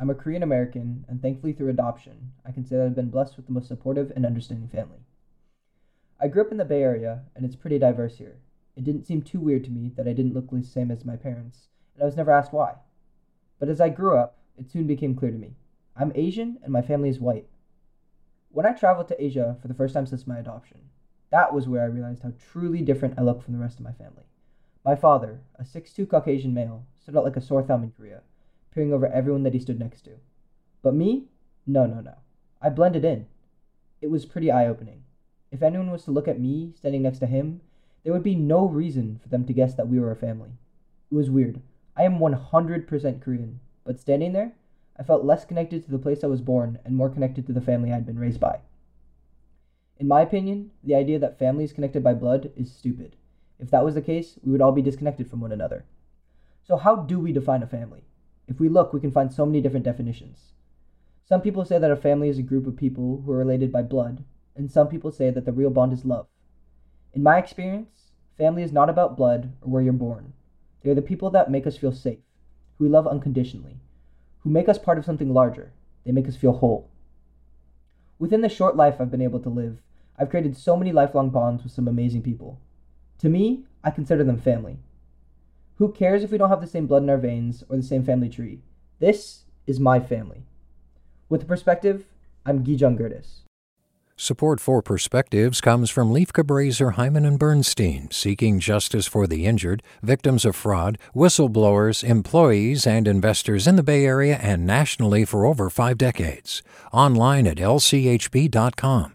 I'm a Korean American, and thankfully through adoption, I can say that I've been blessed with the most supportive and understanding family. I grew up in the Bay Area, and it's pretty diverse here. It didn't seem too weird to me that I didn't look the same as my parents, and I was never asked why. But as I grew up, it soon became clear to me. I'm Asian, and my family is white. When I traveled to Asia for the first time since my adoption, that was where I realized how truly different I look from the rest of my family. My father, a 6'2 Caucasian male, stood out like a sore thumb in Korea, peering over everyone that he stood next to. But me? No, no, no. I blended in. It was pretty eye opening. If anyone was to look at me standing next to him, there would be no reason for them to guess that we were a family. It was weird. I am 100% Korean, but standing there, I felt less connected to the place I was born and more connected to the family I had been raised by. In my opinion, the idea that family is connected by blood is stupid. If that was the case, we would all be disconnected from one another. So, how do we define a family? If we look, we can find so many different definitions. Some people say that a family is a group of people who are related by blood, and some people say that the real bond is love. In my experience, family is not about blood or where you're born. They are the people that make us feel safe, who we love unconditionally, who make us part of something larger. They make us feel whole. Within the short life I've been able to live, I've created so many lifelong bonds with some amazing people. To me, I consider them family. Who cares if we don't have the same blood in our veins or the same family tree? This is my family. With the perspective, I'm Gijong Gertis. Support for Perspectives comes from Lieff Cabraser, Heimann and Bernstein, seeking justice for the injured, victims of fraud, whistleblowers, employees, and investors in the Bay Area and nationally for over five decades. Online at lchb.com.